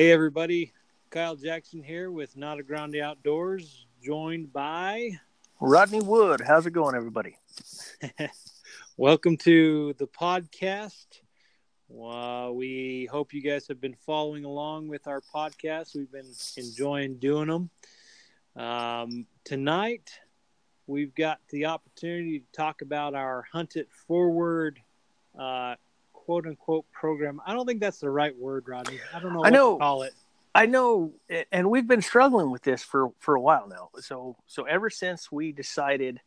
Hey, everybody. Kyle Jackson here with Nata Grande Outdoors, joined by Rodney Wood. How's it going, everybody? Welcome to the podcast. Uh, we hope you guys have been following along with our podcast. We've been enjoying doing them. Um, tonight, we've got the opportunity to talk about our Hunt It Forward uh, quote unquote program. I don't think that's the right word, Rodney. I don't know I know. to call it. I know, and we've been struggling with this for for a while now. So so ever since we decided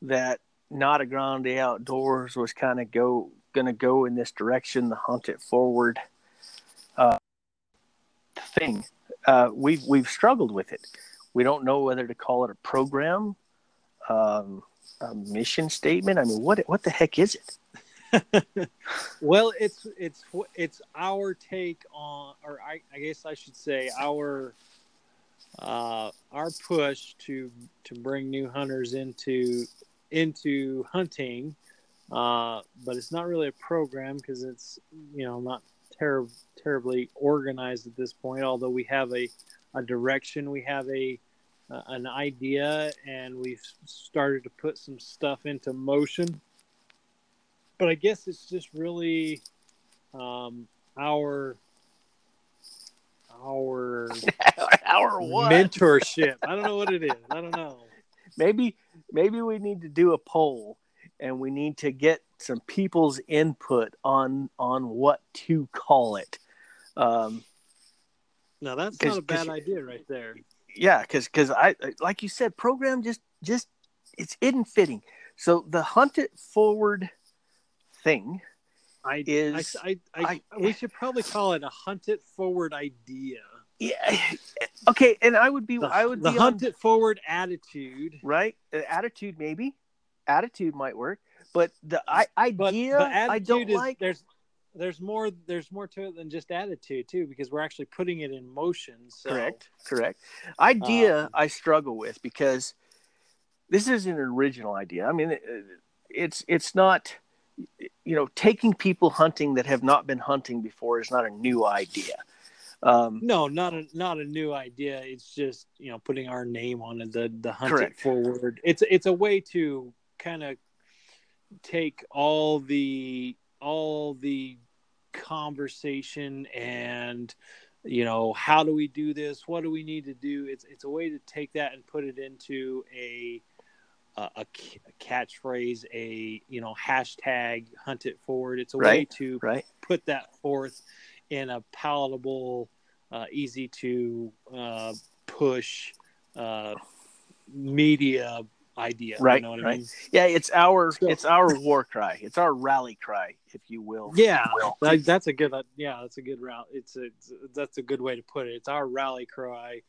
that Nata Grande Outdoors was kind of go going to go in this direction, the Hunt It Forward uh, thing, uh, we've we've struggled with it. We don't know whether to call it a program, um, a mission statement. I mean, what what the heck is it? well, it's it's it's our take on, or I, I guess I should say our uh, our push to to bring new hunters into into hunting, uh, but it's not really a program because it's you know not ter- terribly organized at this point. Although we have a a direction, we have a uh, an idea, and we've started to put some stuff into motion but I guess it's just really um, our our our what? mentorship. I don't know what it is. I don't know. Maybe maybe we need to do a poll and we need to get some people's input on on what to call it. Um, no, that's not a bad idea right there. Yeah, because because I like you said, program just just it's isn't fitting. So the hunt it forward thing I, is I, I, I, we should probably call it a hunt it forward idea. Yeah. Okay, and I would be the, I would the be hunt on, it forward attitude. Right? Uh, attitude maybe. Attitude might work, but the I, idea but, I don't is, like. There's there's more there's more to it than just attitude too because we're actually putting it in motion. So. Correct. Correct. Idea um, I struggle with because this is an original idea. I mean, it's it's not you know, taking people hunting that have not been hunting before is not a new idea. Um, no, not a not a new idea. It's just you know putting our name on it, the the hunt correct. it forward. It's it's a way to kind of take all the all the conversation and you know how do we do this what do we need to do it's it's a way to take that and put it into a a, a, catchphrase, a you know hashtag, hunt it forward. It's a right, way to right. put that forth in a palatable, uh, easy to uh, push uh, media idea. Right, you know what right. I mean? Yeah, it's our so, it's our war cry. It's our rally cry, if you will. Yeah, that, that's a good. Yeah, that's a good route. It's a it's, that's a good way to put it. It's our rally cry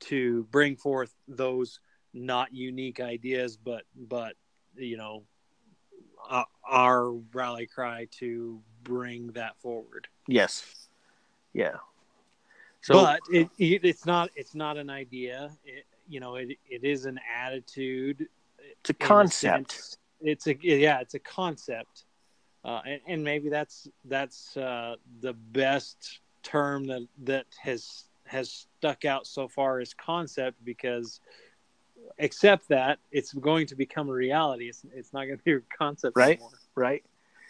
to bring forth those not unique ideas, but but you know, uh, our rally cry to bring that forward. Yes. Yeah. So, but it, it, it's not it's not an idea. It, you know, it it is an attitude. It's a concept. A it's a yeah, it's a concept, uh, and, and maybe that's that's uh, the best term that that has has stuck out so far as concept because accept that it's going to become a reality. It's, it's not going to be a concept right? Anymore. Right.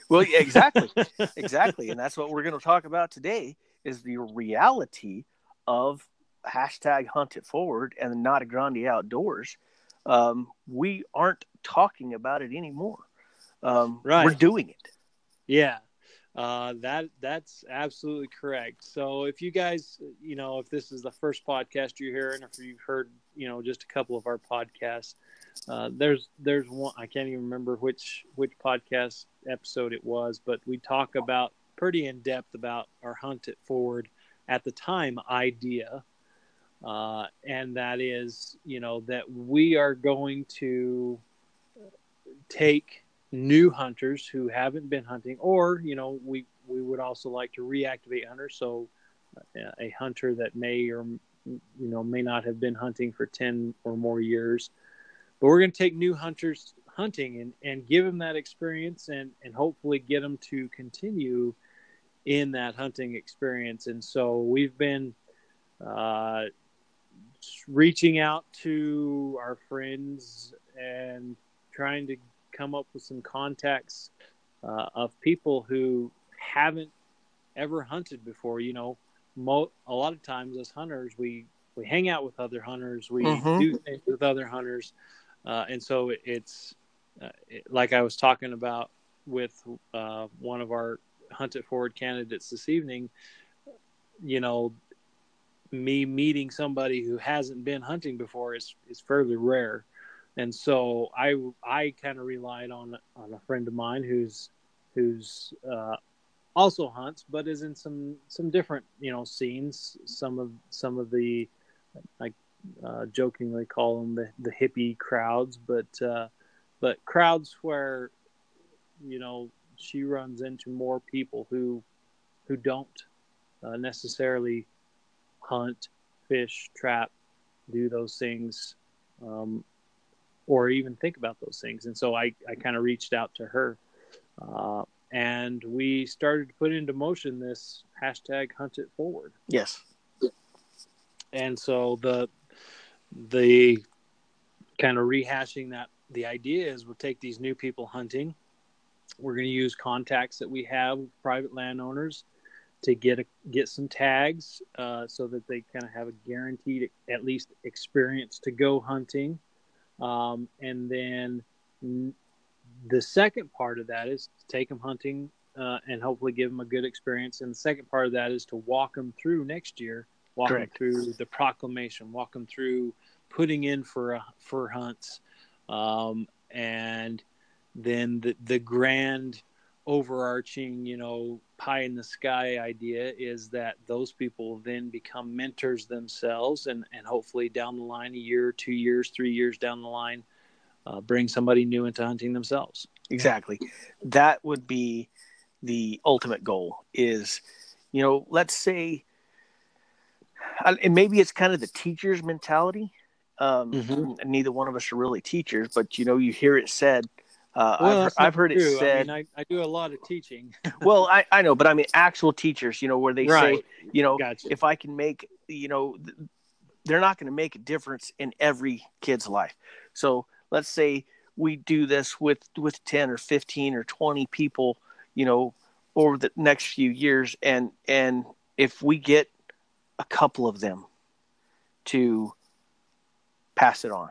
Well, exactly, exactly, and that's what we're going to talk about today is the reality of hashtag Hunt It Forward and the Nata Grande Outdoors. Um, we aren't talking about it anymore. Um, right. We're doing it. Yeah. Uh, that that's absolutely correct. So if you guys, you know, if this is the first podcast you're hearing, or if you've heard, you know, just a couple of our podcasts, uh, there's there's one I can't even remember which which podcast episode it was, but we talk about pretty in depth about our hunt it forward at the time idea, uh, and that is, you know, that we are going to take new hunters who haven't been hunting, or you know, we we would also like to reactivate hunters. So, uh, a hunter that may or you know may not have been hunting for ten or more years, but we're going to take new hunters hunting and and give them that experience and and hopefully get them to continue in that hunting experience. And so we've been uh, reaching out to our friends and trying to come up with some contacts uh, of people who haven't ever hunted before. You know, mo- a lot of times as hunters, we we hang out with other hunters, we mm-hmm. do things with other hunters, uh, and so it's uh, it, like I was talking about with uh, one of our hunt it forward candidates this evening. You know, me meeting somebody who hasn't been hunting before is is fairly rare, and so I I kind of relied on on a friend of mine who's who's uh, also hunts, but is in some some different you know scenes. Some of some of the I uh, jokingly call them the, the hippie crowds, but uh, but crowds where you know she runs into more people who who don't uh, necessarily hunt, fish, trap, do those things, um, or even think about those things. And so I, I kind of reached out to her. And we started to put into motion this hashtag hunt it forward. Yes. And so the the kind of rehashing that the idea is we'll take these new people hunting. We're going to use contacts that we have with private landowners to get a, get some tags uh, so that they kind of have a guaranteed at least experience to go hunting um, and then the second part of that is to take them hunting uh, and hopefully give them a good experience and the second part of that is to walk them through next year walk Correct. them through the proclamation walk them through putting in for uh, for hunts um, and then the the grand overarching, you know, pie in the sky idea is that those people then become mentors themselves and, and hopefully down the line, a year, two years, three years down the line, uh, bring somebody new into hunting themselves. Exactly. That would be the ultimate goal is, you know, let's say, and maybe it's kind of the teacher's mentality. Um, mm-hmm. Neither one of us are really teachers, but you know, you hear it said, uh, well, I've, I've, heard true. it said. I, mean, I, I, do a lot of teaching. well, I, I know, but I mean actual teachers. You know, where they right. say, you know, gotcha. if I can make, you know, they're not going to make a difference in every kid's life. So let's say we do this with with ten or fifteen or twenty people, you know, over the next few years, and and if we get a couple of them to pass it on,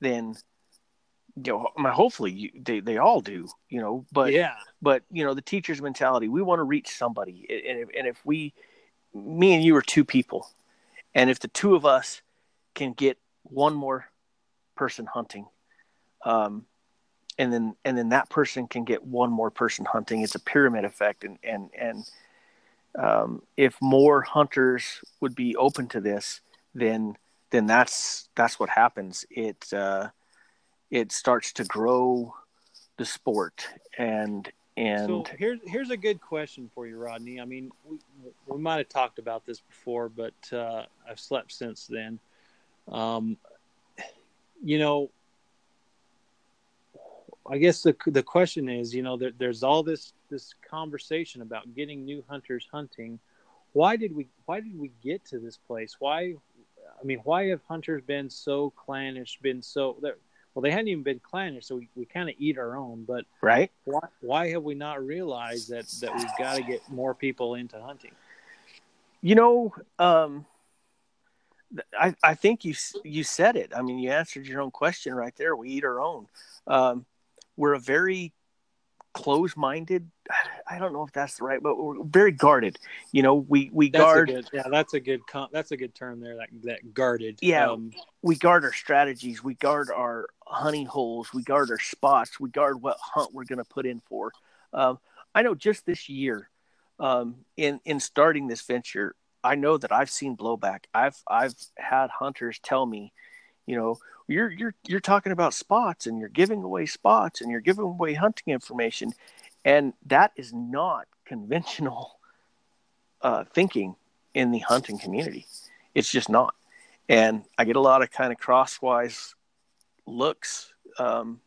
then you know, I mean, hopefully you, they, they all do, you know, but, yeah, but you know, the teacher's mentality, we want to reach somebody. And if, and if we, me and you are two people, and if the two of us can get one more person hunting, um, and then, and then that person can get one more person hunting, it's a pyramid effect. And, and, and, um, if more hunters would be open to this, then, then that's, that's what happens. It, uh, it starts to grow the sport. And and so here's here's a good question for you rodney. I mean we, we might have talked about this before but uh, i've slept since then. Um, you know i guess the the question is you know there, there's all this this conversation about getting new hunters hunting why did we why did we get to this place why i mean why have hunters been so clannish been so well, they hadn't even been clannish, so we, we kind of eat our own. But right, why, why have we not realized that that we've got to get more people into hunting? You know, um, I I think you you said it. I mean, you answered your own question right there. We eat our own. Um, we're a very close-minded i don't know if that's the right but we're very guarded you know we we that's guard good, yeah that's a good that's a good term there that that guarded yeah um, we guard our strategies we guard our hunting holes we guard our spots we guard what hunt we're going to put in for um, i know just this year um, in in starting this venture i know that i've seen blowback. I've i've had hunters tell me you know you're you're you're talking about spots and you're giving away spots and you're giving away hunting information. And that is not conventional uh, thinking in the hunting community. It's just not. And i get a lot of kind of crosswise looks um,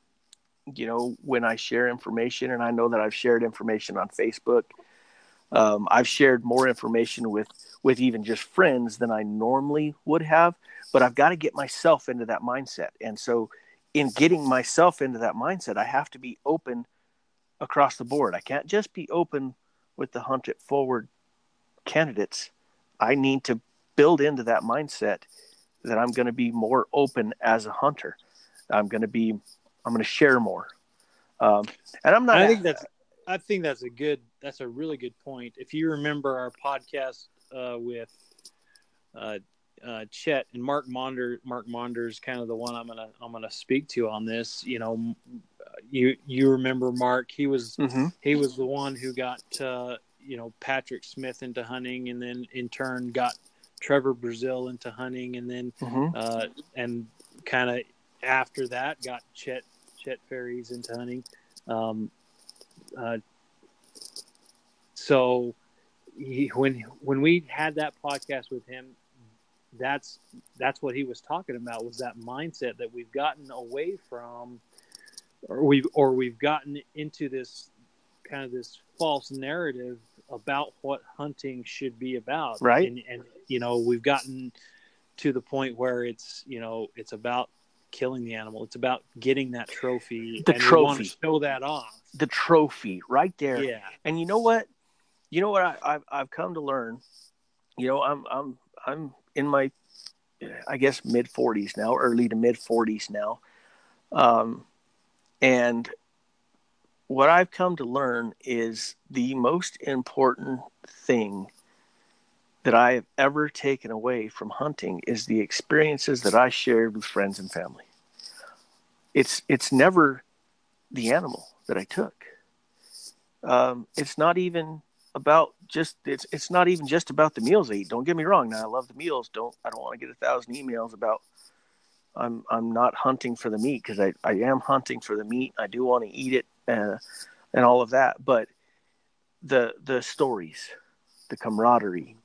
you know when i share information and i know that i've shared information on facebook Um, I've shared more information with with even just friends than I normally would have, but I've got to get myself into that mindset. And so, in getting myself into that mindset, I have to be open across the board. I can't just be open with the hunt it forward candidates. I need to build into that mindset that I'm going to be more open as a hunter. I'm going to be, I'm going to share more. Um, and I'm not. I think that's, I think that's a good, that's a really good point. If you remember our podcast uh, with uh, uh, Chet and Mark Monder, Mark Monder is kind of the one I'm gonna, I'm gonna speak to on this. You know, you you remember Mark? He was, mm-hmm. he was the one who got, uh, you know, Patrick Smith into hunting, and then in turn got Trevor Brazil into hunting, and then mm-hmm. uh, and kind of after that got Chet Chet Ferries into hunting. Um, uh, so he, when when we had that podcast with him, that's that's what he was talking about was that mindset that we've gotten away from, or we've or we've gotten into this kind of this false narrative about what hunting should be about, right? And, and you know we've gotten to the point where it's you know it's about killing the animal. It's about getting that trophy. The and trophy. We want to show that off. The trophy, right there. Yeah. And you know what? You know what I, I've I've come to learn. You know, I'm I'm I'm in my, I guess mid 40s now, early to mid 40s now, um, and what I've come to learn is the most important thing that I have ever taken away from hunting is the experiences that I shared with friends and family. It's it's never the animal that I took. Um, it's not even about just it's it's not even just about the meals I eat. Don't get me wrong. Now I love the meals. Don't I don't want to get a thousand emails about I'm I'm not hunting for the meat because I, I am hunting for the meat. I do want to eat it uh, and all of that. But the the stories, the camaraderie,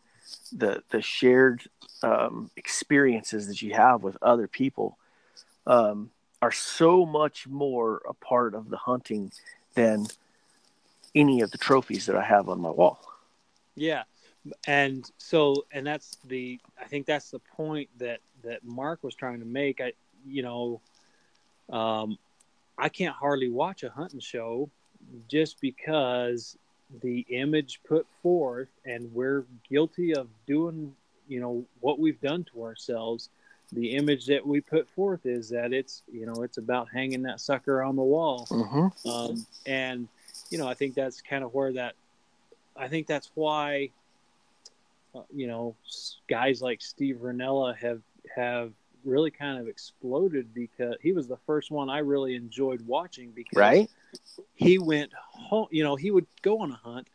the the shared um, experiences that you have with other people um, are so much more a part of the hunting than any of the trophies that I have on my wall. Yeah. And so and that's the I think that's the point that that Mark was trying to make. I you know um I can't hardly watch a hunting show just because the image put forth and we're guilty of doing you know what we've done to ourselves the image that we put forth is that it's you know it's about hanging that sucker on the wall Mm-hmm. um, and you know i think that's kind of where that i think that's why uh, you know guys like steve Rinella have have really kind of exploded because he was the first one i really enjoyed watching because Right? he went home you know he would go on a hunt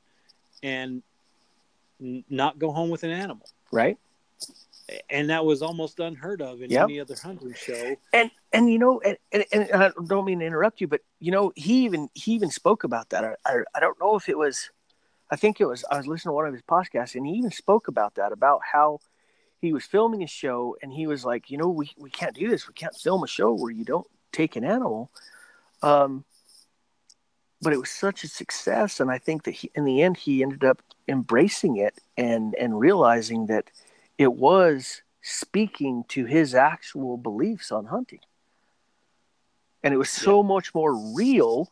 and n- not go home with an animal Right? And that was almost unheard of in Yep. any other hunting show. And and you know and, and, and I don't mean to interrupt you but you know he even he even spoke about that. I, I i don't know if it was i think it was i was listening to one of his podcasts and he even spoke about that about how he was filming a show and he was like you know we, we can't do this. We can't film a show where you don't take an animal. Um but it was such a success and i think that he, in the end he ended up embracing it and and realizing that it was speaking to his actual beliefs on hunting. And it was so much more real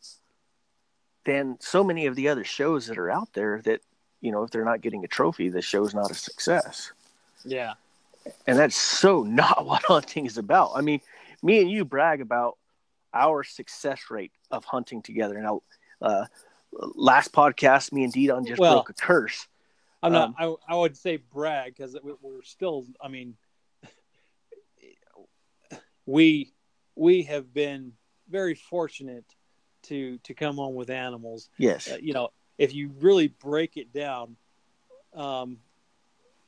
than so many of the other shows that are out there that you know if they're not getting a trophy the show's not a success. Yeah. And that's so not what hunting is about. I mean me and you brag about our success rate of hunting together. Now uh, last podcast me and Didon just Well, broke a curse i'm Um, not I, I would say brag because we're still i mean we we have been very fortunate to to come home with animals. Yes. Uh, you know if you really break it down um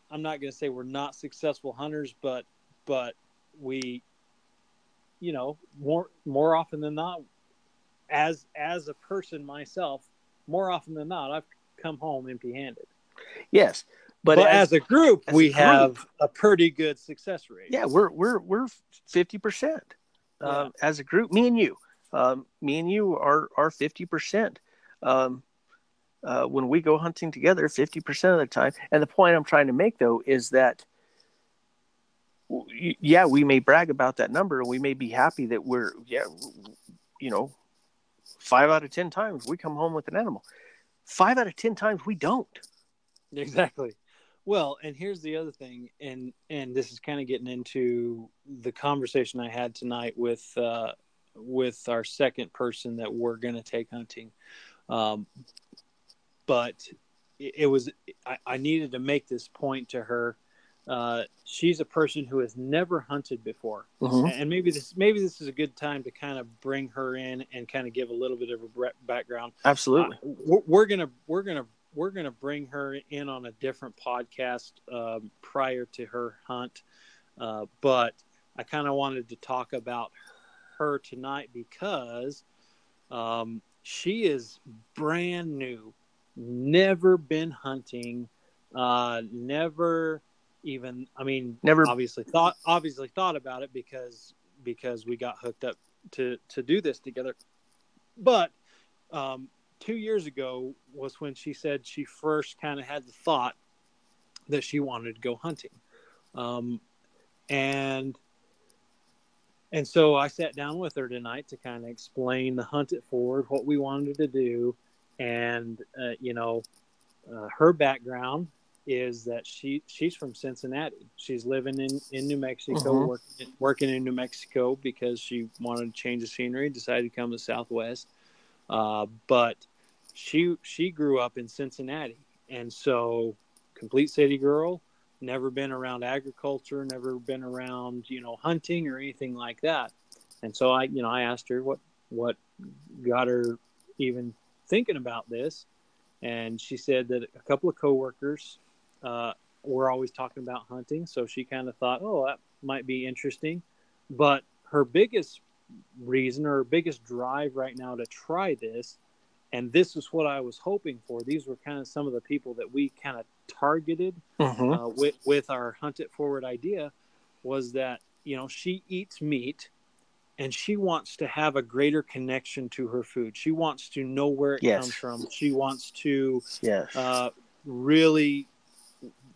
i'm not going to say we're not successful hunters but but we you know more more often than not as as a person myself more often than not i've come home empty handed yes but, but, as, a group as a we group- have a pretty good success rate yeah we're we're we're 50% um, as a group me and you um, me and you are are 50% um, uh, when we go hunting together 50% of the time. And the point I'm trying to make, though, is that, yeah, we may brag about that number and we may be happy that we're, yeah, you know, five out of 10 times we come home with an animal. Five out of 10 times we don't. Exactly. Well, and here's the other thing, and and this is kind of getting into the conversation I had tonight with uh, with our second person that we're going to take hunting. Um, but it, it was I, I, needed to make this point to her. Uh, she's a person who has never hunted before, mm-hmm. and maybe this maybe this is a good time to kind of bring her in and kind of give a little bit of a background. Absolutely, uh, we're, we're, gonna we're gonna we're gonna bring her in on a different podcast um, prior to her hunt, uh, but I kind of wanted to talk about her tonight because um, she is brand new never been hunting, uh, never even. I mean, never obviously thought obviously thought about it because because we got hooked up to to do this together. But um, two years ago was when she said she first kind of had the thought that she wanted to go hunting, um, and and so I sat down with her tonight to kind of explain the hunt it forward, what we wanted to do, and uh, you know, uh, her background is that she she's from Cincinnati. She's living in in New Mexico, mm-hmm. working working in New Mexico because she wanted to change the scenery. Decided to come to Southwest, uh, but she she grew up in Cincinnati, and so complete city girl. Never been around agriculture, never been around you know hunting or anything like that. And so I you know I asked her what what got her even thinking about this, and she said that a couple of coworkers uh, were always talking about hunting, so she kind of thought, "Oh, that might be interesting." But her biggest reason or her biggest drive right now to try this, and this is what I was hoping for. These were kind of some of the people that we kind of targeted mm-hmm. uh, with with our hunt it forward idea, was that you know she eats meat and she wants to have a greater connection to her food. She wants to know where it yes. comes from. She wants to yes. uh, really.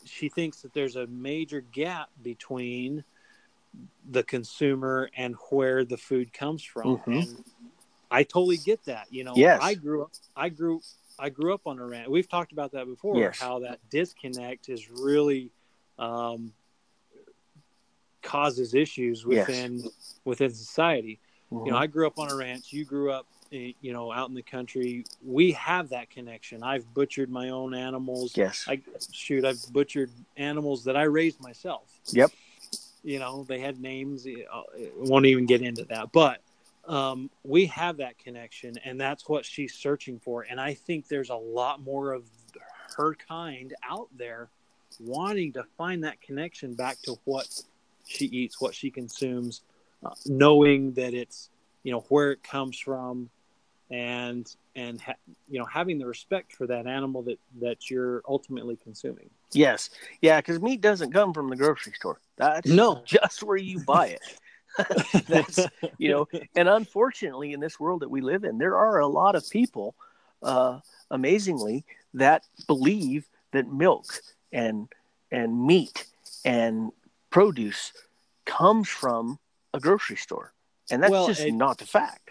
She thinks that there's a major gap between the consumer and where the food comes from. Mm-hmm. And I totally get that. You know, yes. I grew up. I grew. I grew up on a ranch. We've talked about that before. Yes. How that disconnect is really um, causes issues within yes. within society. Mm-hmm. You know, mm-hmm. I grew up on a ranch. You grew up, eh, you know, out in the country. We have that connection. I've butchered my own animals. Yes. I shoot. I've butchered animals that I raised myself. Yep. You know, they had names. I won't even get into that, but um, we have that connection, and that's what she's searching for. And I think there's a lot more of her kind out there wanting to find that connection back to what she eats, what she consumes, uh, knowing that it's you know where it comes from, and and ha- you know having the respect for that animal that that you're ultimately consuming. Yes, yeah, because meat doesn't come from the grocery store. That's no, just where you buy it. That's you know, and unfortunately, in this world that we live in, there are a lot of people, uh, amazingly, that believe that milk and and meat and produce comes from a grocery store, and that's well, just it, not the fact.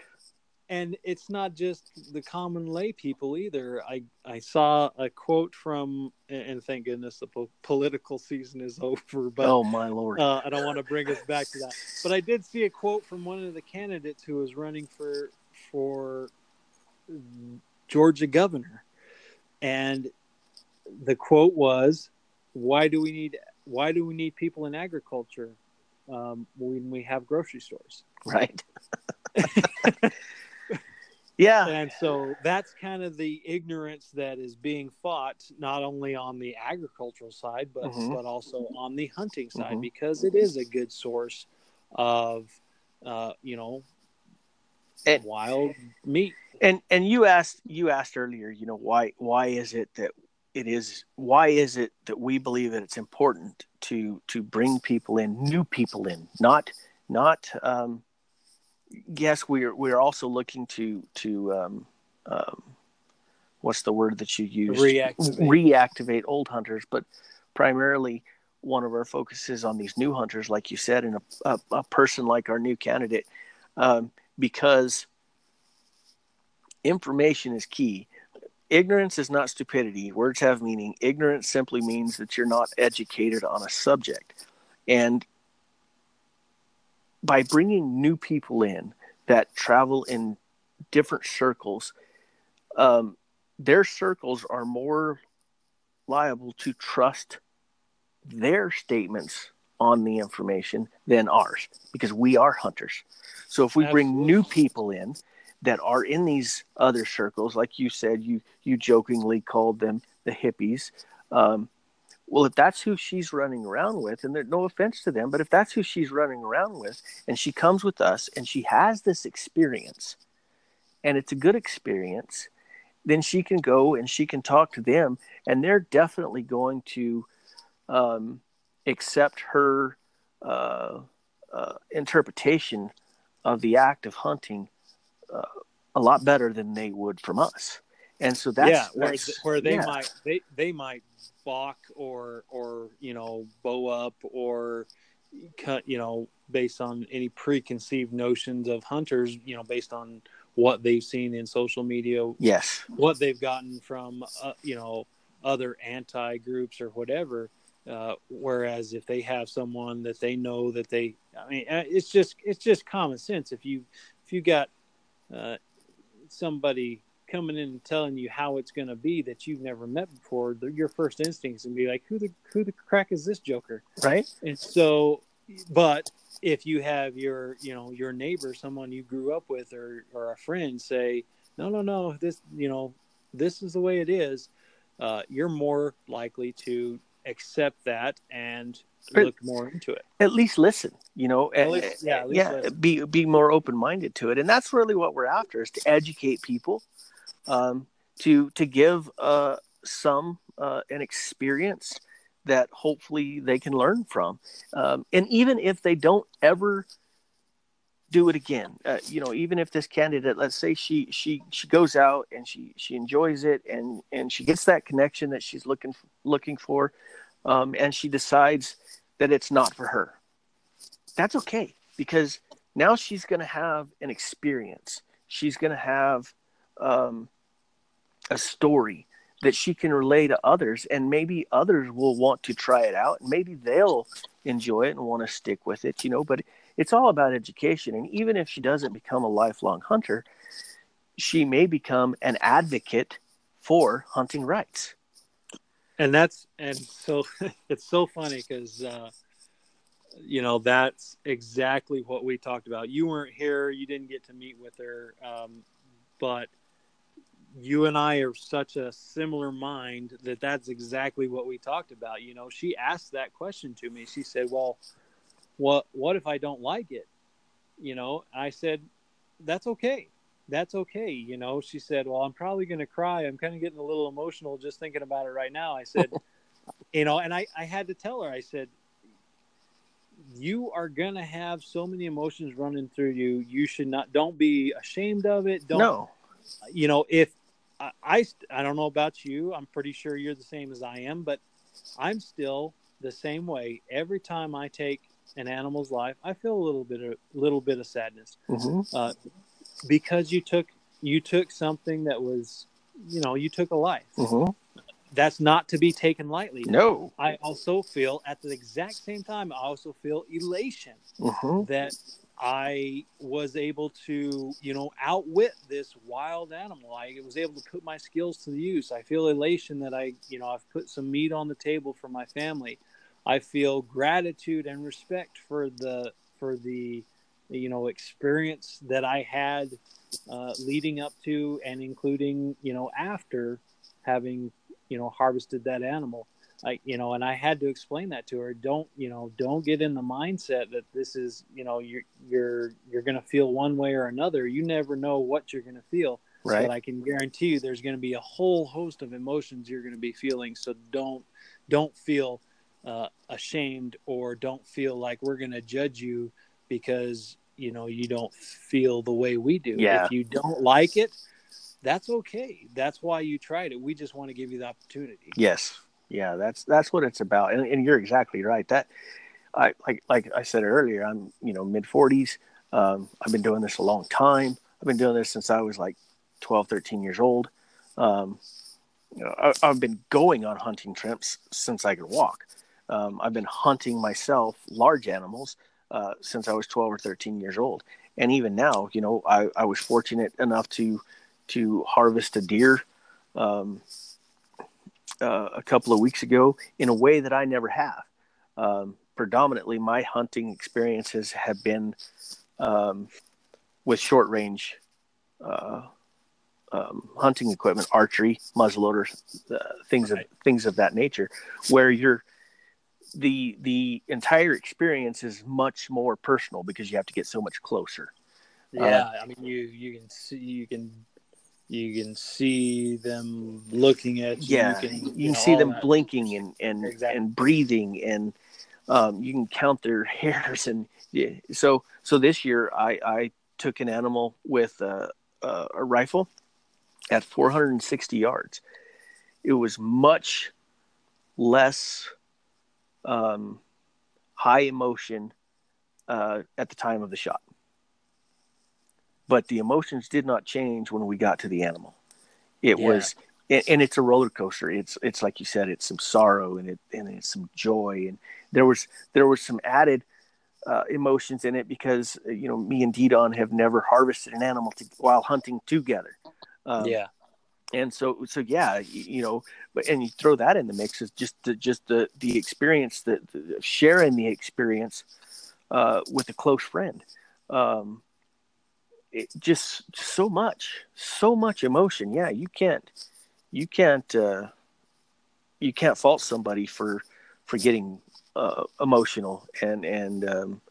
And it's not just the common lay people either. I I saw a quote from, and thank goodness the po- political season is over. But oh my lord, uh, I don't want to bring us back to that. But I did see a quote from one of the candidates who was running for for Georgia governor, and the quote was, "Why do we need why do we need people in agriculture um, when we have grocery stores? Right. yeah. And so that's kind of the ignorance that is being fought not only on the agricultural side, but mm-hmm. but also on the hunting side, mm-hmm. because it is a good source of uh, you know and, wild meat. And and you asked you asked earlier, you know, why why is it that it is why is it that we believe that it's important to to bring people in new people in not not um, yes we're we're also looking to to um, um, what's the word that you use Reactivate. reactivate old hunters but primarily one of our focuses on these new hunters like you said and a, a, a person like our new candidate um, because information is key. Ignorance is not stupidity. Words have meaning. Ignorance simply means that you're not educated on a subject. And by bringing new people in that travel in different circles, um, their circles are more liable to trust their statements on the information than ours because we are hunters. So if we Absolutely. bring new people in that are in these other circles, like you said, you you jokingly called them the hippies. Um, well, if that's who she's running around with, and there's no offense to them, but if that's who she's running around with, and she comes with us and she has this experience, and it's a good experience, then she can go and she can talk to them, and they're definitely going to um, accept her uh, uh, interpretation of the act of hunting uh, a lot better than they would from us. And so that's yeah, where, that's, where they yeah. might they they might balk or or you know bow up or cut you know based on any preconceived notions of hunters you know based on what they've seen in social media yes what they've gotten from uh, you know other anti groups or whatever uh, whereas if they have someone that they know that they i mean uh, it's just it's just common sense if you if you got uh, somebody coming in and telling you how it's going to be that you've never met before, your first instinct is to be like, "Who the who the crack is this Joker?" Right. And so, but if you have your you know your neighbor, someone you grew up with, or or a friend say, "No, no, no, this you know this is the way it is," uh, you're more likely to accept that and look more into it. At least listen, you know. At least, yeah, yeah. Listen. Be be more open minded to it, and that's really what we're after: is to educate people, um, to to give uh, some uh, an experience that hopefully they can learn from, um, and even if they don't ever do it again, uh, you know, even if this candidate, let's say she she she goes out and she she enjoys it and and she gets that connection that she's looking looking for, um, and she decides that it's not for her. That's okay because now she's going to have an experience. She's going to have um, a story that she can relay to others and maybe others will want to try it out. And maybe they'll enjoy it and want to stick with it you know but it's all about education. And even if she doesn't become a lifelong hunter she may become an advocate for hunting rights. And that's and so it's so funny because uh you know that's exactly what we talked about. You weren't here you didn't get to meet with her um but you and I are such a similar mind that that's exactly what we talked about. You know, she asked that question to me. She said, "Well, what what if I don't like it?" You know, I said, "That's okay. That's okay." You know, she said, "Well, I'm probably going to cry. I'm kind of getting a little emotional just thinking about it right now." I said, "You know," and I I had to tell her. I said, you are gonna have so many emotions running through you. You should not. Don't be ashamed of it. Don't. No. You know, if I, I, don't know about you. I'm pretty sure you're the same as I am, but I'm still the same way. Every time I take an animal's life, I feel a little bit of little bit of sadness mm-hmm. uh, because you took you took something that was, you know, you took a life. Mm-hmm. That's not to be taken lightly. No. I also feel at the exact same time. I also feel elation mm-hmm. that I was able to, you know, outwit this wild animal. I was able to put my skills to the use. I feel elation that I, you know, I've put some meat on the table for my family. I feel gratitude and respect for the for the you know experience that I had uh, leading up to and including you know after having you know harvested that animal. I, you know, and I had to explain that to her. Don't, you know, don't get in the mindset that this is, you know, you're you're you're going to feel one way or another. You never know what you're going to feel. Right. But I can guarantee you, there's going to be a whole host of emotions you're going to be feeling. So don't don't feel uh, ashamed or don't feel like we're going to judge you because you know you don't feel the way we do. Yeah. If you don't like it, that's okay. That's why you tried it. We just want to give you the opportunity. Yes, yeah, that's that's what it's about, and, and you're exactly right. That I like like I said earlier, I'm you know mid 40s. Um, I've been doing this a long time. I've been doing this since I was like 12, 13 years old. Um, you know, I, have been going on hunting trips since I could walk. Um, I've been hunting myself large animals uh, since I was 12 or 13 years old, and even now, you know, I, I was fortunate enough to to harvest a deer um, uh, a couple of weeks ago in a way that I never have. Um, predominantly, my hunting experiences have been um, with short range uh, um, hunting equipment, archery, muzzleloader, uh, things right. of things of that nature, where you're the the entire experience is much more personal because you have to get so much closer. Yeah, uh, I mean you you can see you can you can see them looking at you. Yeah, you can, you you know, see them that. blinking and and exactly. and breathing, and um, you can count their hairs. And yeah, so so this year I I took an animal with a, a, a rifle at 460 yards. It was much less um, high emotion uh, at the time of the shot but the emotions did not change when we got to the animal. It yeah. was, and, and, it's a roller coaster. It's it's like you said, it's some sorrow and it and it's some joy, and there was there was some added uh, emotions in it because you know me and Didon have never harvested an animal to, while hunting together. Um, yeah, and so so yeah, you, know, but and you throw that in the mix is just the, just the the experience that sharing the experience uh, with a close friend. Um, it just so much, so much emotion. Yeah, you can't, you can't, uh, you can't fault somebody for for getting uh, emotional and and um,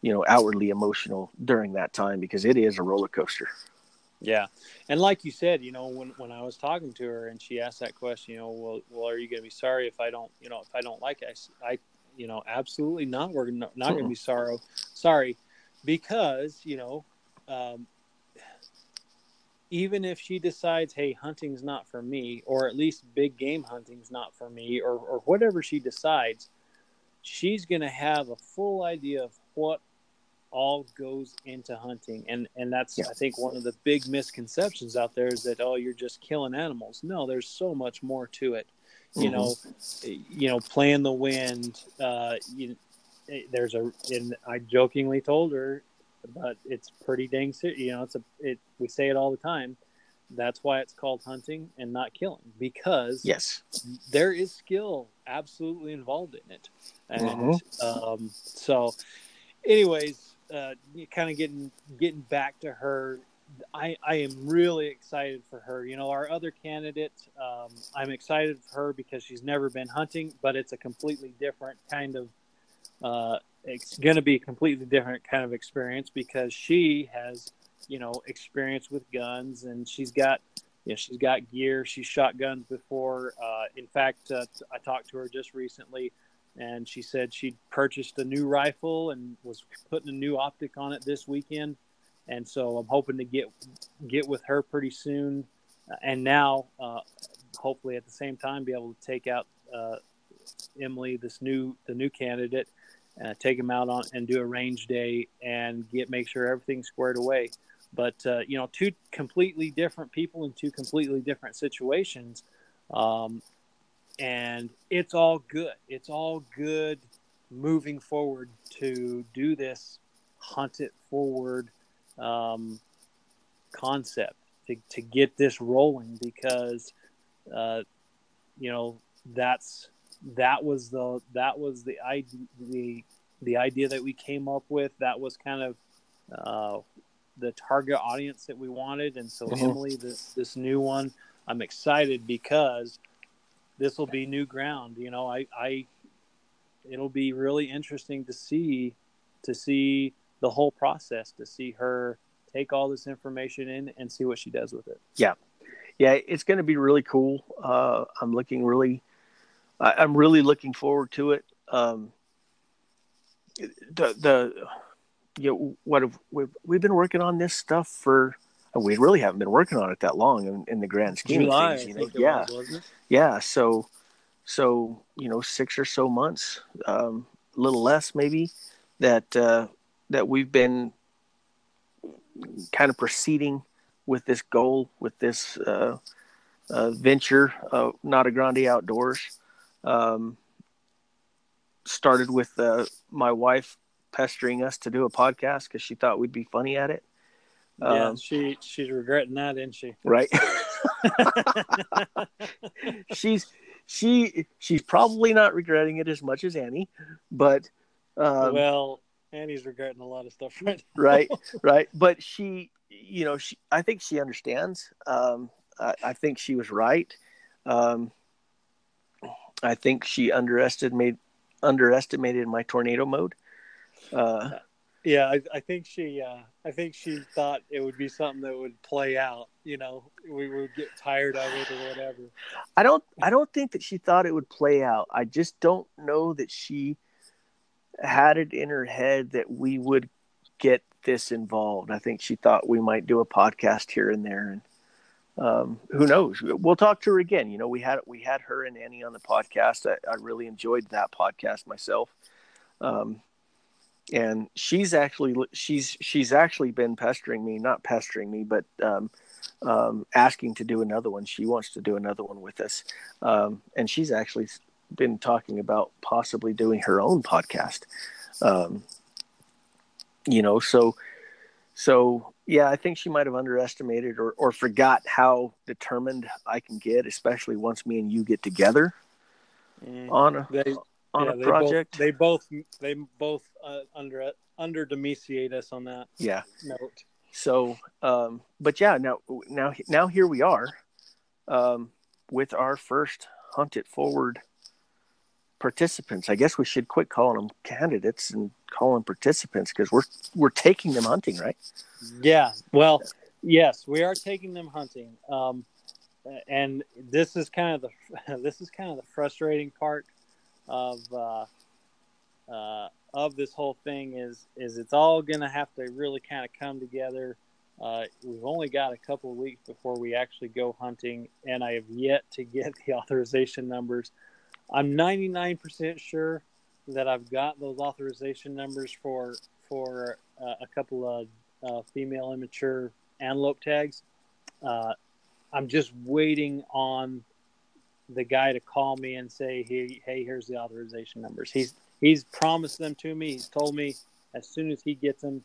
you know outwardly emotional during that time because it is a roller coaster. Yeah, and like you said, you know, when when I was talking to her and she asked that question, you know, well, well, are you going to be sorry if I don't, you know, if I don't like it? I, I you know, absolutely not. We're not, not going to be sorrow, sorry, because you know um, even if she decides, hey, hunting's not for me, or at least big game hunting's not for me, or, or whatever she decides, she's going to have a full idea of what all goes into hunting. And, and that's, yeah. I think, one of the big misconceptions out there is that, oh, you're just killing animals. No, there's so much more to it. Mm-hmm. You know, you know, playing the wind, uh, you, there's a, and I jokingly told her, but it's pretty dang serious. You know, it's a it. We say it all the time. That's why it's called hunting and not killing because yes, there is skill absolutely involved in it, and mm-hmm. um, so, anyways, uh, kind of getting getting back to her. I, I am really excited for her. You know, our other candidate, um, I'm excited for her because she's never been hunting, but it's a completely different kind of uh, it's going to be a completely different kind of experience because she has you know experience with guns and she's got you know, she's got gear. She's shot guns before. Uh, in fact uh, i talked to her just recently and she said she purchased a new rifle and was putting a new optic on it this weekend. And so i'm hoping to get get with her pretty soon. And now uh, hopefully at the same time be able to take out uh, emily this new the new candidate uh, take them out on and do a range day and get make sure everything's squared away. But uh, you know, two completely different people in two completely different situations, um, and it's all good. It's all good moving forward to do this hunt it forward um, concept to, to get this rolling because uh, you know that's that was the that was the idea the the idea that we came up with. That was kind of uh, the target audience that we wanted, and so mm-hmm. Emily, this this new one, I'm excited because this will be new ground. You know, I, I it'll be really interesting to see to see the whole process to see her take all this information in and see what she does with it. Yeah, yeah, it's going to be really cool. Uh, I'm looking really I, am really looking forward to it. Um, the the you know what have, we've we've been working on this stuff for we really haven't been working on it that long in, in the grand scheme July, of things. You know, yeah, was, yeah. So, so you know, six or so months, um, a little less maybe, that uh, that we've been kind of proceeding with this goal, with this uh, uh, venture, uh, Nata Grande Outdoors. Um, started with uh, my wife pestering us to do a podcast because she thought we'd be funny at it. Yeah, Um, she she's regretting that, isn't she? right she's she she's probably not regretting it as much as annie but um, well, Annie's regretting a lot of stuff right now. right right but she you know she i think she understands um, I, I think she was right um, i think she underestimated underestimated my tornado mode uh, Yeah, I, I think she uh, I think she thought it would be something that would play out. You know, we would get tired of it or whatever. I don't I don't think that she thought it would play out. I just don't know that she had it in her head that we would get this involved. I think she thought we might do a podcast here and there and um, who knows? We'll talk to her again. You know, we had we had her and Annie on the podcast. I, I really enjoyed that podcast myself. Um, and she's actually she's she's actually been pestering me, not pestering me, but um, um, asking to do another one. She wants to do another one with us, um, and she's actually been talking about possibly doing her own podcast. Um, you know, so so yeah, I think she might have underestimated or or forgot how determined I can get, especially once me and you get together on a They on yeah, a they project. Both, they both they both uh, under under demeciate us on that yeah. note. So, um, but yeah, now now now here we are um, with our first hunt it forward participants. I guess we should quit calling them candidates and call them participants because we're we're taking them hunting, right? Yeah. Well, yes, we are taking them hunting. Um, and this is kind of the this is kind of the frustrating part of uh, uh, of this whole thing is is it's all going to have to really kind of come together. Uh, we've only got a couple of weeks before we actually go hunting, and I have yet to get the authorization numbers. I'm 99% sure that I've got those authorization numbers for for uh, a couple of uh, female immature antelope tags. Uh, I'm just waiting on the guy to call me and say, "Hey, hey, here's the authorization numbers." He's he's promised them to me. He's told me as soon as he gets them,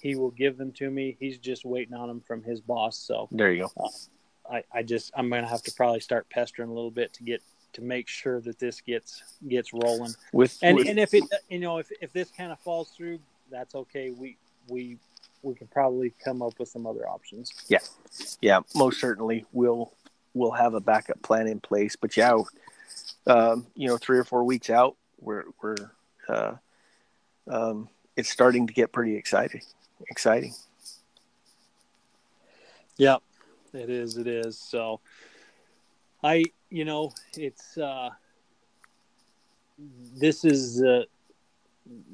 he will give them to me. He's just waiting on them from his boss. So There you go. I, I just I'm gonna have to probably start pestering a little bit to get to make sure that this gets gets rolling. With, And with- and if it you know if if this kind of falls through, that's okay. We we we can probably come up with some other options. yeah, yeah, most certainly we'll we'll have a backup plan in place. But yeah, um, you know, three or four weeks out, we're we're uh, um, it's starting to get pretty exciting. Exciting. Yep, it is. It is. So, I, you know, it's uh, this is uh,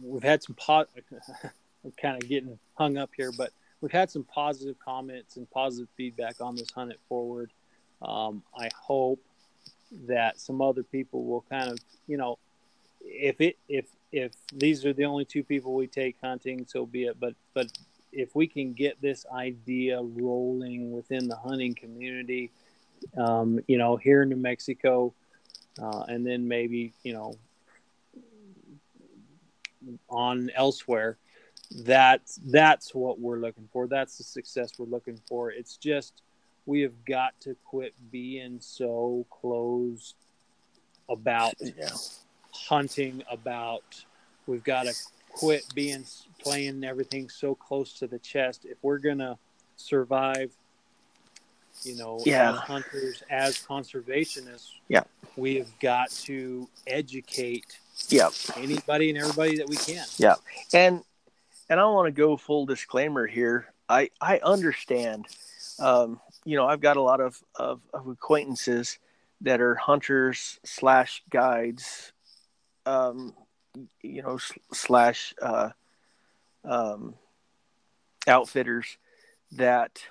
we've had some pot. I'm kind of getting hung up here, but we've had some positive comments and positive feedback on this hunt it forward. Um, I hope that some other people will kind of, you know, if it if if these are the only two people we take hunting, so be it. But but if we can get this idea rolling within the hunting community, um, you know, here in New Mexico, uh, and then maybe you know on elsewhere, that's that's what we're looking for. That's the success we're looking for. It's just we have got to quit being so closed about Yeah. hunting about we've got to quit being playing everything so close to the chest if we're gonna survive you know Yeah. as hunters as conservationists Yeah. we have got to educate Yeah. anybody and everybody that we can Yeah. and and I want to go full disclaimer here. I I understand. Um, you know, I've got a lot of, of of acquaintances that are hunters slash guides. Um, you know, slash uh, um, outfitters that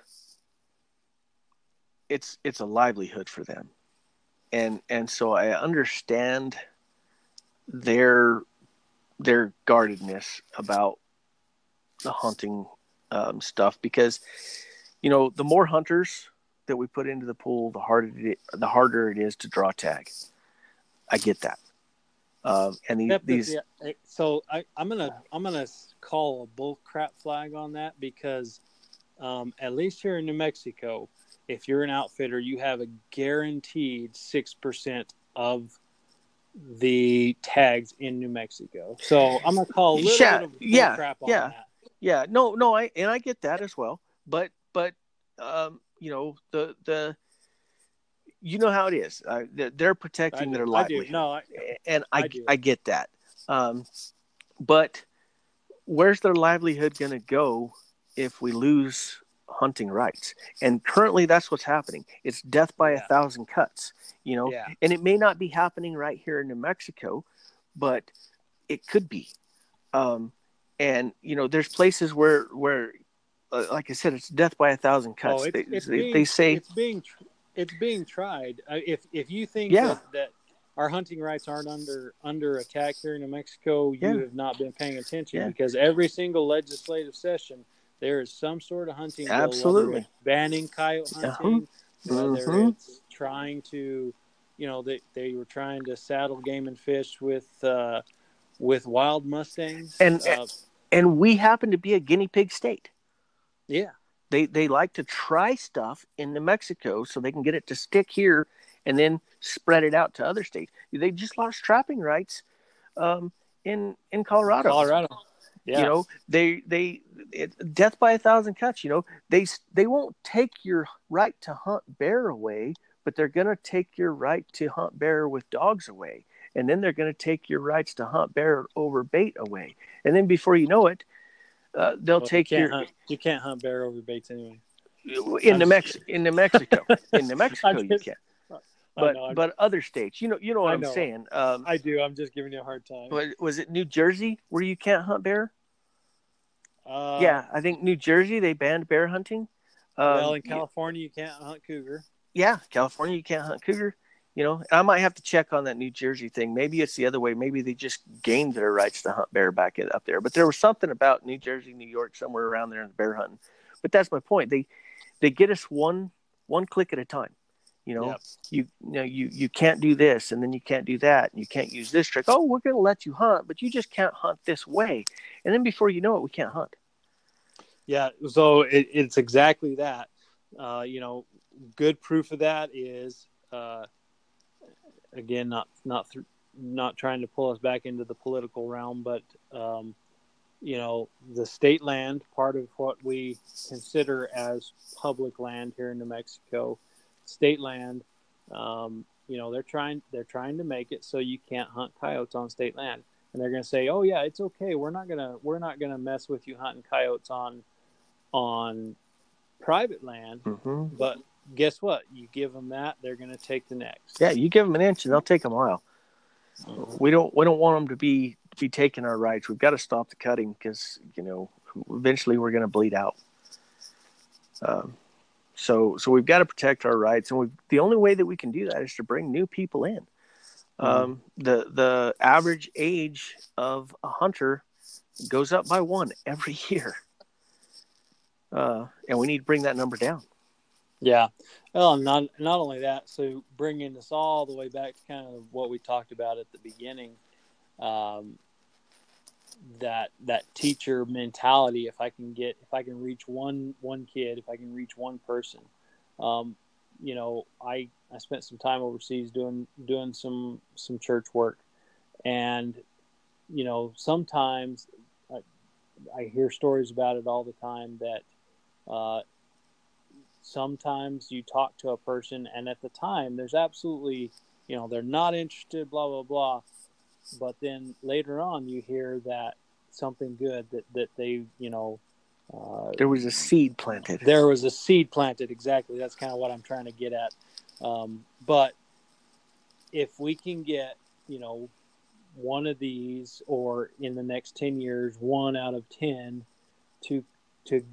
it's it's a livelihood for them, and and so I understand their their guardedness about the hunting um, stuff because you know the more hunters that we put into the pool, the harder it, the harder it is to draw tag. I get that. Um, and the, these, yeah, so I, I, am gonna I'm gonna call a bull crap flag on that because um, at least here in New Mexico, if you're an outfitter, you have a guaranteed six percent of the tags in New Mexico. So I'm gonna call a little yeah, bit of yeah, crap on yeah, that. Yeah, no, no, I and I get that as well. But but um, you know the the you know how it is. Uh, they're protecting their livelihood. No, I, and I I, I, get that. Um, but where's their livelihood going to go if we lose hunting rights? And currently, that's what's happening. It's death by Yeah. a thousand cuts. You know, Yeah. and it may not be happening right here in New Mexico, but it could be. Um, and you know, there's places where where, uh, like I said, it's death by a thousand cuts. Oh, it's, they, it's they, being, they say it's being tr- it's being tried. Uh, if if you think Yeah. that, that our hunting rights aren't under under attack here in New Mexico, you Yeah. have not been paying attention Yeah. because every single legislative session there is some sort of hunting Absolutely. it's banning coyote hunting, whether Mhm. it's trying to, you know, they they were trying to saddle game and fish with uh, with wild mustangs And- uh, and we happen to be a guinea pig state. yeah. they they like to try stuff in New Mexico so they can get it to stick here and then spread it out to other states. They just lost trapping rights um, in in Colorado. Colorado. Yeah. You know, they they it, death by a thousand cuts. You know, they they won't take your right to hunt bear away, but they're going to take your right to hunt bear with dogs away, and then they're going to take your rights to hunt bear over bait away, and then before you know it, uh, they'll Well, take you can't your hunt, you can't hunt bear over baits anyway. in New Mex in New Mexico. in New Mexico, you can, but know, but other states, you know, you know what I I'm know. saying. Um, I do. I'm just giving you a hard time. was, was it New Jersey where you can't hunt bear? Uh, yeah, I think New Jersey they banned bear hunting. Um, well, in California, you can't hunt cougar. yeah, California you can't hunt cougar. You know, I might have to check on that New Jersey thing. Maybe it's the other way. Maybe they just gained their rights to hunt bear back up there. But there was something about New Jersey, New York, somewhere around there in the bear hunting. But that's my point. They they get us one one click at a time. You know, Yep. you, you know you you can't do this, and then you can't do that, and you can't use this trick. Oh, we're going to let you hunt, but you just can't hunt this way. And then before you know it, we can't hunt. Yeah, so it, it's exactly that. Uh, you know, good proof of that is uh, again not not th- not trying to pull us back into the political realm, but um, you know, the state land, part of what we consider as public land here in New Mexico, state land. Um, you know, they're trying they're trying to make it so you can't hunt coyotes on state land, and they're going to say, "Oh yeah, it's okay. We're not gonna we're not gonna mess with you hunting coyotes on on private land." Mm-hmm. But guess what? You give them that, they're going to take the next. Yeah, you give them an inch, and they'll take a mile. We don't we don't want them to be be taking our rights. We've got to stop the cutting because you know eventually we're going to bleed out. Um, so so we've got to protect our rights, and we the only way that we can do that is to bring new people in. Um, the the average age of a hunter goes up by one every year, uh, and we need to bring that number down. Yeah. Well, not not only that, so bringing us all the way back to kind of what we talked about at the beginning, um, that that teacher mentality. If I can get, if I can reach one one kid, if I can reach one person, um, you know, I I spent some time overseas doing doing some some church work, and you know, sometimes I, I hear stories about it all the time that. Uh, sometimes you talk to a person and at the time there's absolutely you know they're not interested blah blah blah. But then later on you hear that something good that that they you know uh, There was a seed planted. there was a seed planted. Exactly. That's kind of what i'm trying to get at. Um, but if we can get you know one of these or in the next 10 years one out of 10 to to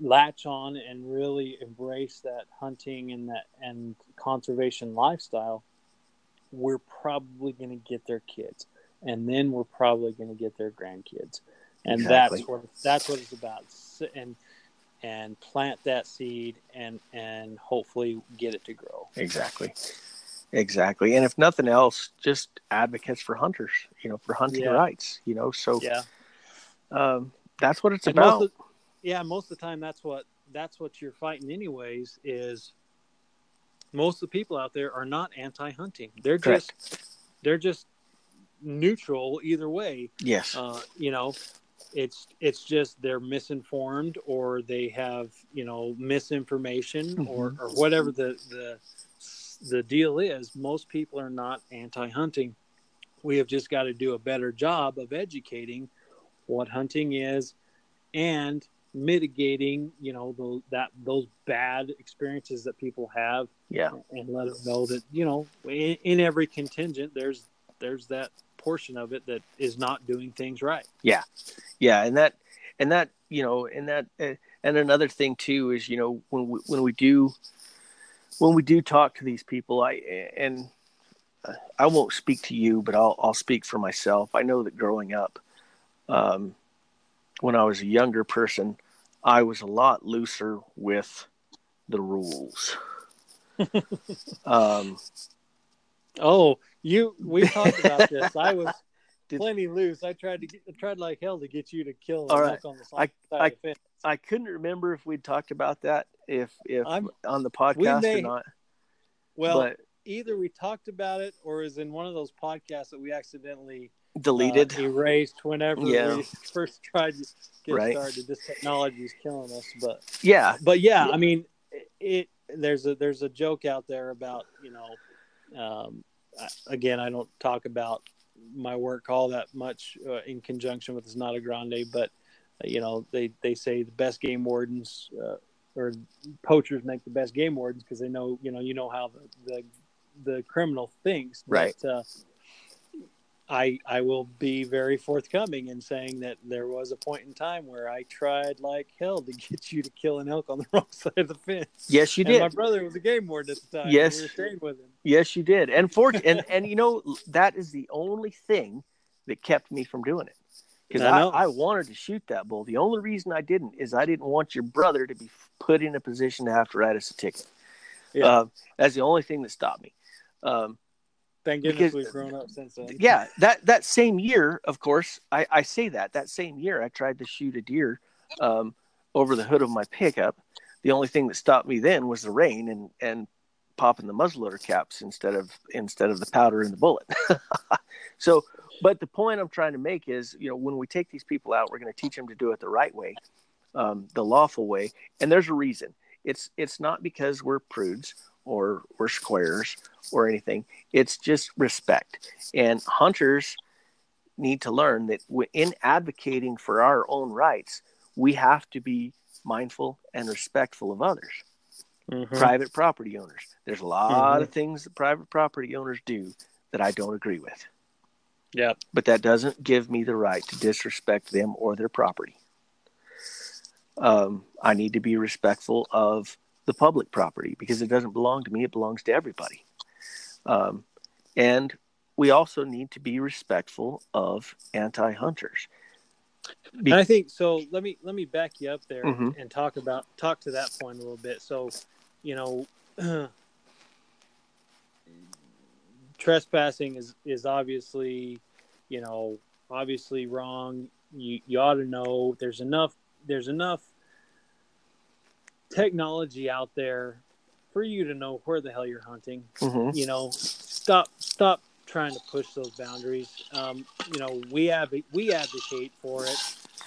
latch on and really embrace that hunting and that and conservation lifestyle, we're probably going to get their kids, and then we're probably going to get their grandkids, and Exactly. that's what that's what it's about. And and plant that seed and and hopefully get it to grow. Exactly. Exactly. And if nothing else, just advocates for hunters, you know, for hunting Yeah. rights, you know. So Yeah. um, that's what it's And about. most of, yeah, most of the time that's what that's what you're fighting anyways is most of the people out there are not anti-hunting. They're Correct. just they're just neutral either way. yes. Uh, you know, it's it's just they're misinformed or they have, you know, misinformation or, Mhm. or whatever the the the deal is. Most people are not anti-hunting. We have just got to do a better job of educating what hunting is and mitigating, you know, the, that those bad experiences that people have. Yeah. and let them know that you know in, in every contingent there's there's that portion of it that is not doing things right. Yeah. Yeah. And that and that you know and that uh, and another thing too is you know when we when we do when we do talk to these people i and i won't speak to you but i'll i'll speak for myself. I know that growing up um when i was a younger person i was a lot looser with the rules um oh you we talked about this i was Did- plenty loose i tried to get I tried like hell to get you to kill All right. elk on the I- I- I couldn't remember if we'd talked about that if if I'm- on the podcast may- or not. well but either we talked about it or is in one of those podcasts that we accidentally uh, deleted. erased whenever Yeah. we first tried to get Right. started this technology is killing us but yeah, but yeah, Yeah. I mean, it, there's a there's a joke out there about you know, um, I- again, I don't talk about my work all that much uh, in conjunction with Sonata Grande, but uh, you know, they they say the best game wardens uh, or poachers make the best game wardens because they know you know you know how the the, the criminal thinks, Right. But, uh, I I will be very forthcoming in saying that there was a point in time where I tried like hell to get you to kill an elk on the wrong side of the fence. yes, you And did. my brother was a game warden at the time. Yes. we were staying with him. Yes, you did. And for and and you know that is the only thing that kept me from doing it because I I. I, wanted to shoot that bull. The only reason I didn't is I didn't want your brother to be put in a position to have to write us a ticket. Yeah. Uh, that's the only thing that stopped me. Um, Thank goodness because- we've grown up since then. yeah, that that same year, of course, I, I say that that same year I tried to shoot a deer um, over the hood of my pickup. The only thing that stopped me then was the rain and and popping the muzzleloader caps instead of instead of the powder in the bullet. so, but the point I'm trying to make is, you know, when we take these people out, we're going to teach them to do it the right way, um, the lawful way, and there's a reason. It's it's not because we're prudes or we're squares or anything. It's just respect. And hunters need to learn that in advocating for our own rights, we have to be mindful and respectful of others, Mhm. private property owners. There's a lot of things that private property owners do that I don't agree with, Yeah. but that doesn't give me the right to disrespect them or their property. Um, I need to be respectful of the public property because it doesn't belong to me, it belongs to everybody. Um, and we also need to be respectful of anti hunters. Be- And I think so. Let me let me back you up there Mhm. and talk about talk to that point a little bit. So, you know, trespassing is is obviously, you know, obviously wrong. You you ought to know. There's enough. There's enough technology out there for you to know where the hell you're hunting Mhm. you know stop stop trying to push those boundaries um, you know we adv- we advocate for it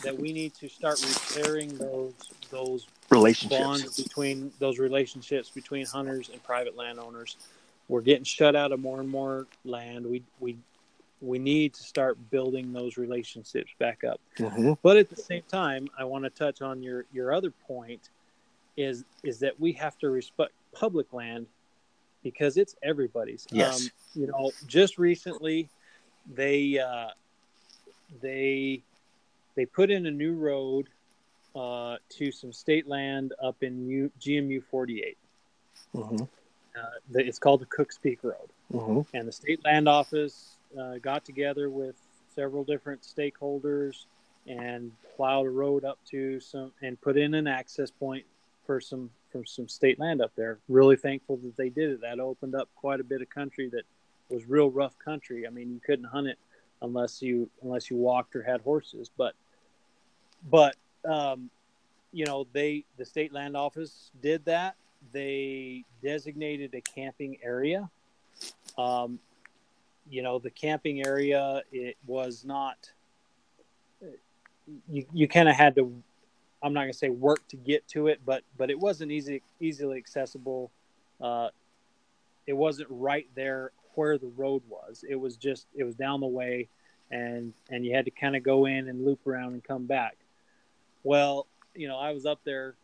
that we need to start repairing those those relationships. bonds between those relationships between hunters and private landowners we're getting shut out of more and more land we we we need to start building those relationships back up Mhm. but at the same time, I want to touch on your your other point is is that we have to respect public land because it's everybody's. Yes. Um, you know, just recently they uh, they they put in a new road uh, to some state land up in U- GMU 48. Mm-hmm. Uh, the, it's called the Cooks Peak Road. Mm-hmm. And the state land office uh, got together with several different stakeholders and plowed a road up to some and put in an access point for some from some state land up there. Really thankful that they did it. That opened up quite a bit of country that was real rough country. I mean, you couldn't hunt it unless you unless you walked or had horses. But but um, you know they the state land office did that. They designated a camping area. Um, you know the camping area it was not you, you kind of had to i'm not going to say work to get to it but but it wasn't easy easily accessible uh, it wasn't right there where the road was it was just it was down the way and and you had to kind of go in and loop around and come back well you know i was up there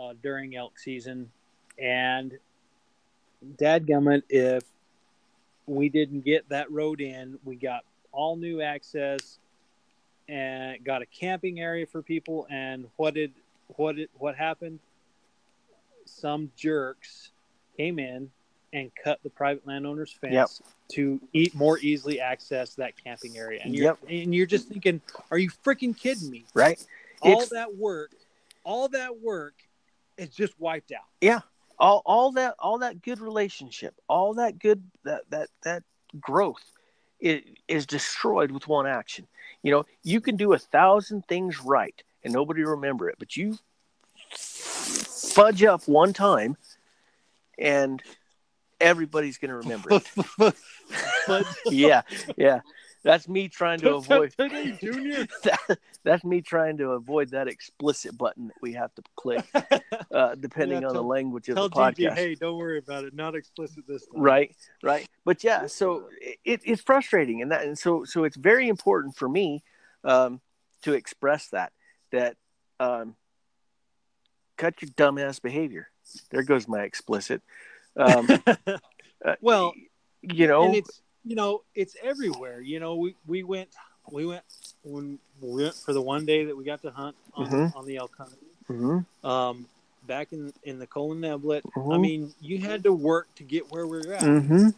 uh, during elk season and dadgummit if we didn't get that road in. We got all new access and got a camping area for people. And what did what did what happened? Some jerks came in and cut the private landowner's fence Yep. to eat more easily access that camping area. And you're Yep. and you're just thinking, are you freaking kidding me? Right. All It's- that work, all that work is just wiped out. Yeah. All all that all that good relationship all that good that that that growth is, is destroyed with one action. You know you can do a thousand things right and nobody remember it but you fudge up one time and everybody's going to remember it. Yeah yeah that's me trying to avoid Junior. that, that's me trying to avoid that explicit button that we have to click uh, depending Yeah, on the language of the podcast hey, don't worry about it. Not explicit this time. right right but yeah so it, it's frustrating and that and so so it's very important for me um to express that that um cut your dumbass behavior there goes my explicit um uh, well, you know and it's you know it's everywhere. You know, we we went we went when we went for the one day that we got to hunt on, Mhm. on the elk hunt. Mhm, Um, back in in the Colin Neblett. I Mhm. mean, you had to work to get where we were at, mhm.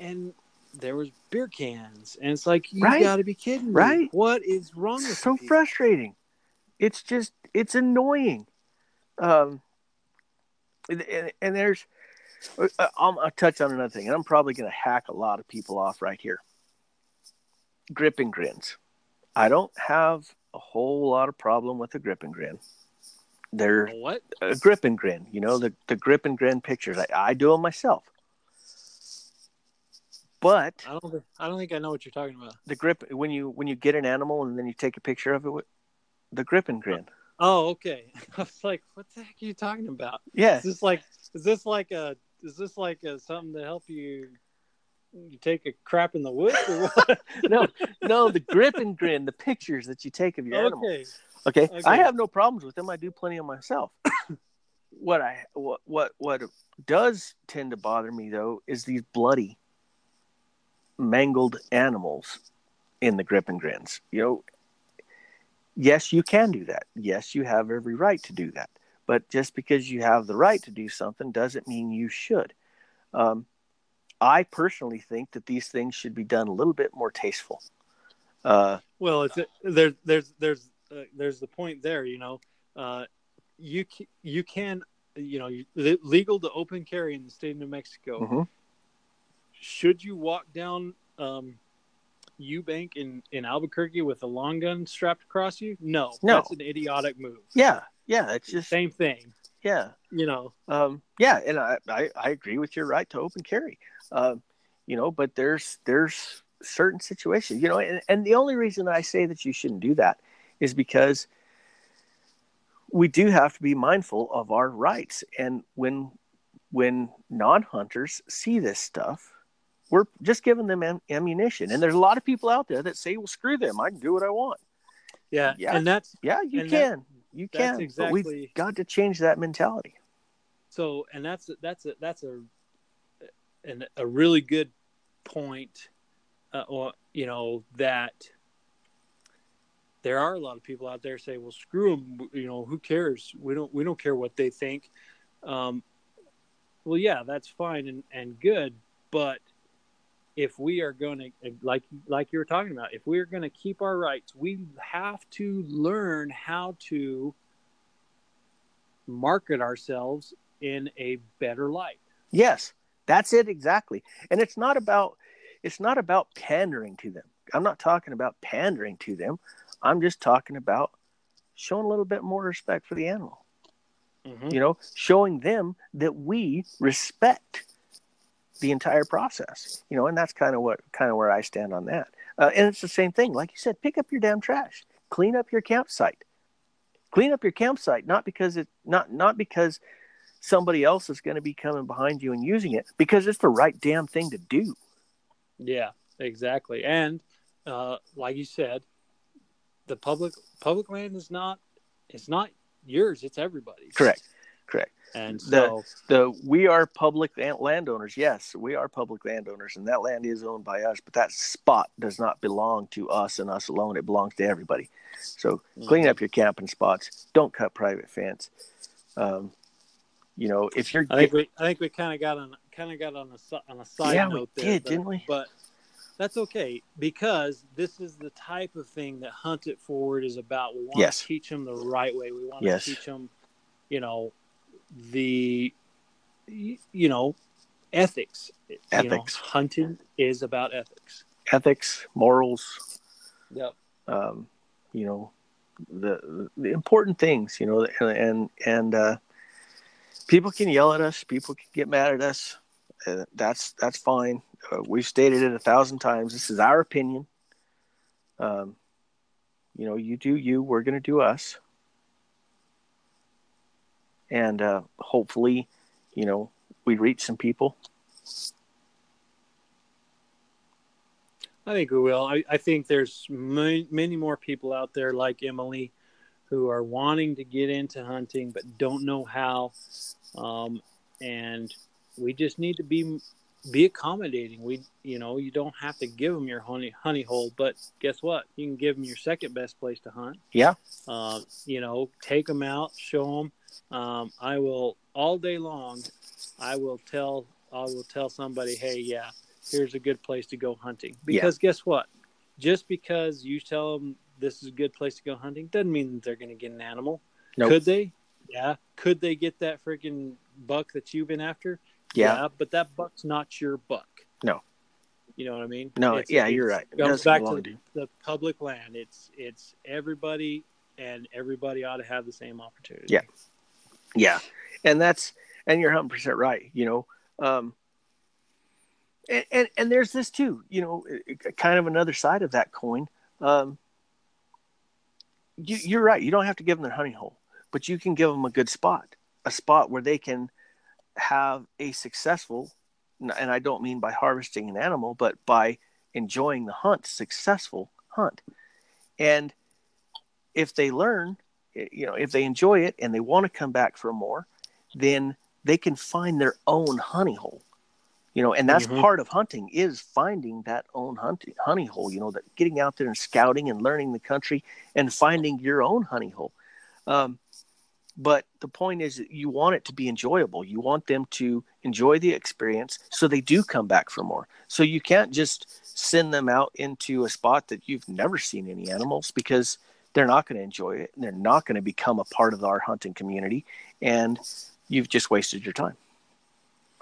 and there was beer cans, and it's like you Right. got to be kidding me! Right. What is wrong with so people? frustrating it's just it's annoying um and, and, there's Uh, uh, I'll, I'll touch on another thing and i'm probably going to hack a lot of people off right here grip and grins i don't have a whole lot of problem with the grip and grin they're What? a grip and grin you know the, the grip and grin pictures I, I do them myself but I don't. think- I don't think I know what you're talking about. the grip when you when you get an animal and then you take a picture of it with the grip and grin Oh, okay. I was like, what the heck are you talking about? yeah Is this like is this like a is this like a something to help you you take a crap in the woods or what? no, no, the grip and grin, the pictures that you take of your animal. okay. Okay? Okay. I have no problems with them. I do plenty of myself. what I what what what does tend to bother me though is these bloody, mangled animals in the grip and grins. You know, yes, you can do that. Yes, you have every right to do that. But just because you have the right to do something doesn't mean you should. Um, I personally think that these things should be done a little bit more tasteful. Uh, Well, it's there's there's there's uh, there's the point there, you know. Uh, you you can you know you- legal to open carry in the state of New Mexico. mhm. Should you walk down um, Eubank in in Albuquerque with a long gun strapped across you? No, No. that's an idiotic move. Yeah, yeah, it's just Same thing, yeah, you know. um, yeah, and I, I I agree with your right to open carry, um, you know, but there's there's certain situations, you know, and, and the only reason I say that you shouldn't do that is because we do have to be mindful of our rights, and when when non-hunters see this stuff. We're just giving them am- ammunition, and there's a lot of people out there that say, "Well, screw them. I can do what I want." Yeah, Yeah. and that's Yeah, you And that- can, you can, but we've got to change that mentality. so and that's that's a that's a an, a really good point uh, or you know that there are a lot of people out there say, "Well, screw them. You know, who cares? We don't we don't care what they think." Um, well, yeah, that's fine and, and good, but if we are going to like like you were talking about, if we are going to keep our rights, we have to learn how to market ourselves in a better light. Yes, that's it exactly. And it's not about it's not about pandering to them. I'm not talking about pandering to them. I'm just talking about showing a little bit more respect for the animal. Mm-hmm. You know, showing them that we respect the entire process. You know, and that's kind of what kind of where I stand on that. Uh, and it's the same thing, like you said, pick up your damn trash, clean up your campsite, clean up your campsite. Not because it not not because somebody else is going to be coming behind you and using it, because it's the right damn thing to do. Yeah, exactly. And uh, like you said, the public public land is not it's not yours; it's everybody's. Correct. Correct. And so, the the we are public landowners. Yes, we are public landowners, and that land is owned by us. But that spot does not belong to us and us alone. It belongs to everybody. So clean mm-hmm. up your camping spots. Don't cut private fence. Um, you know, if you're, I think we, I think we kind of got on, kind of got on a on a side yeah, note we there, did, but, didn't we? But that's okay because this is the type of thing that Hunt It Forward is about. We want yes. to teach them the right way. We want yes. to teach them, you know, the, you know, ethics. Ethics. You know, hunting is about ethics. Ethics, morals. Yep. Um, you know, the the important things. You know, and and uh, people can yell at us. People can get mad at us. Uh, that's that's fine. Uh, we've stated it a thousand times. This is our opinion. Um, you know, you do you. We're going to do us. And uh, hopefully, you know, we reach some people. I think we will. I, I think there's many, many more people out there like Emily who are wanting to get into hunting but don't know how. Um, and we just need to be be accommodating. We, you know, you don't have to give them your honey honey hole, but guess what? You can give them your second best place to hunt. Yeah. Uh, you know, take them out, show them. Um, I will all day long. I will tell. I will tell somebody, hey, yeah, here's a good place to go hunting. Because yeah. guess what? Just because you tell them this is a good place to go hunting doesn't mean that they're going to get an animal. Nope. Could they? Yeah. Could they get that freaking buck that you've been after? Yeah. yeah. but that buck's not your buck. No. You know what I mean? No, it's, yeah, it's, you're right. It goes back to the, the public land. It's it's everybody and everybody ought to have the same opportunity. Yeah. Yeah. And that's and you're 100% right, you know. Um and, and, and there's this too, you know, kind of another side of that coin. Um, you, you're right. You don't have to give them their honey hole, but you can give them a good spot, a spot where they can have a successful, and I don't mean by harvesting an animal, but by enjoying the hunt, successful hunt. And if they learn, you know, if they enjoy it and they want to come back for more, then they can find their own honey hole. You know, and that's mm-hmm. part of hunting is finding that own hunting honey hole. You know, that getting out there and scouting and learning the country and finding your own honey hole. Um, but the point is that you want it to be enjoyable. You want them to enjoy the experience so they do come back for more. So you can't just send them out into a spot that you've never seen any animals because they're not going to enjoy it and they're not going to become a part of our hunting community and you've just wasted your time.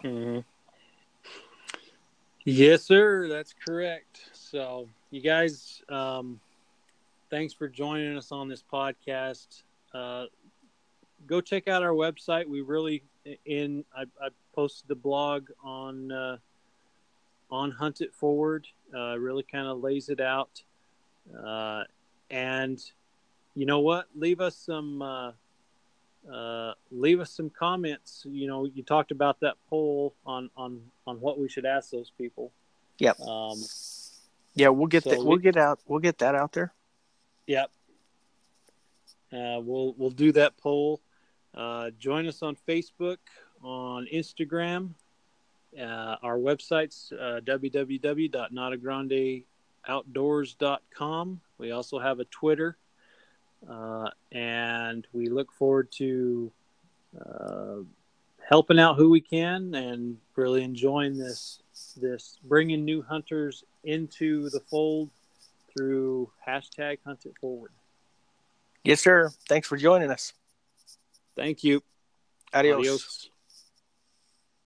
Mm-hmm. Yes, sir. That's correct. So, you guys, um, thanks for joining us on this podcast. Uh, go check out our website. We really in I, I posted the blog on uh, on Hunt It Forward. Uh, really kind of lays it out, uh, and you know what? Leave us some uh, uh, leave us some comments. You know, you talked about that poll on on on what we should ask those people. Yep. Um, yeah, we'll get so that. We'll we, get out. We'll get that out there. Yep. Uh, we'll we'll do that poll. Uh, join us on Facebook, on Instagram. Uh, our website's uh, www.notagrandeoutdoors.com. We also have a Twitter, uh, and we look forward to uh, helping out who we can and really enjoying this this bringing new hunters into the fold through hashtag hunt it forward. Yes, sir. Thanks for joining us. Thank you. Adios. Adios.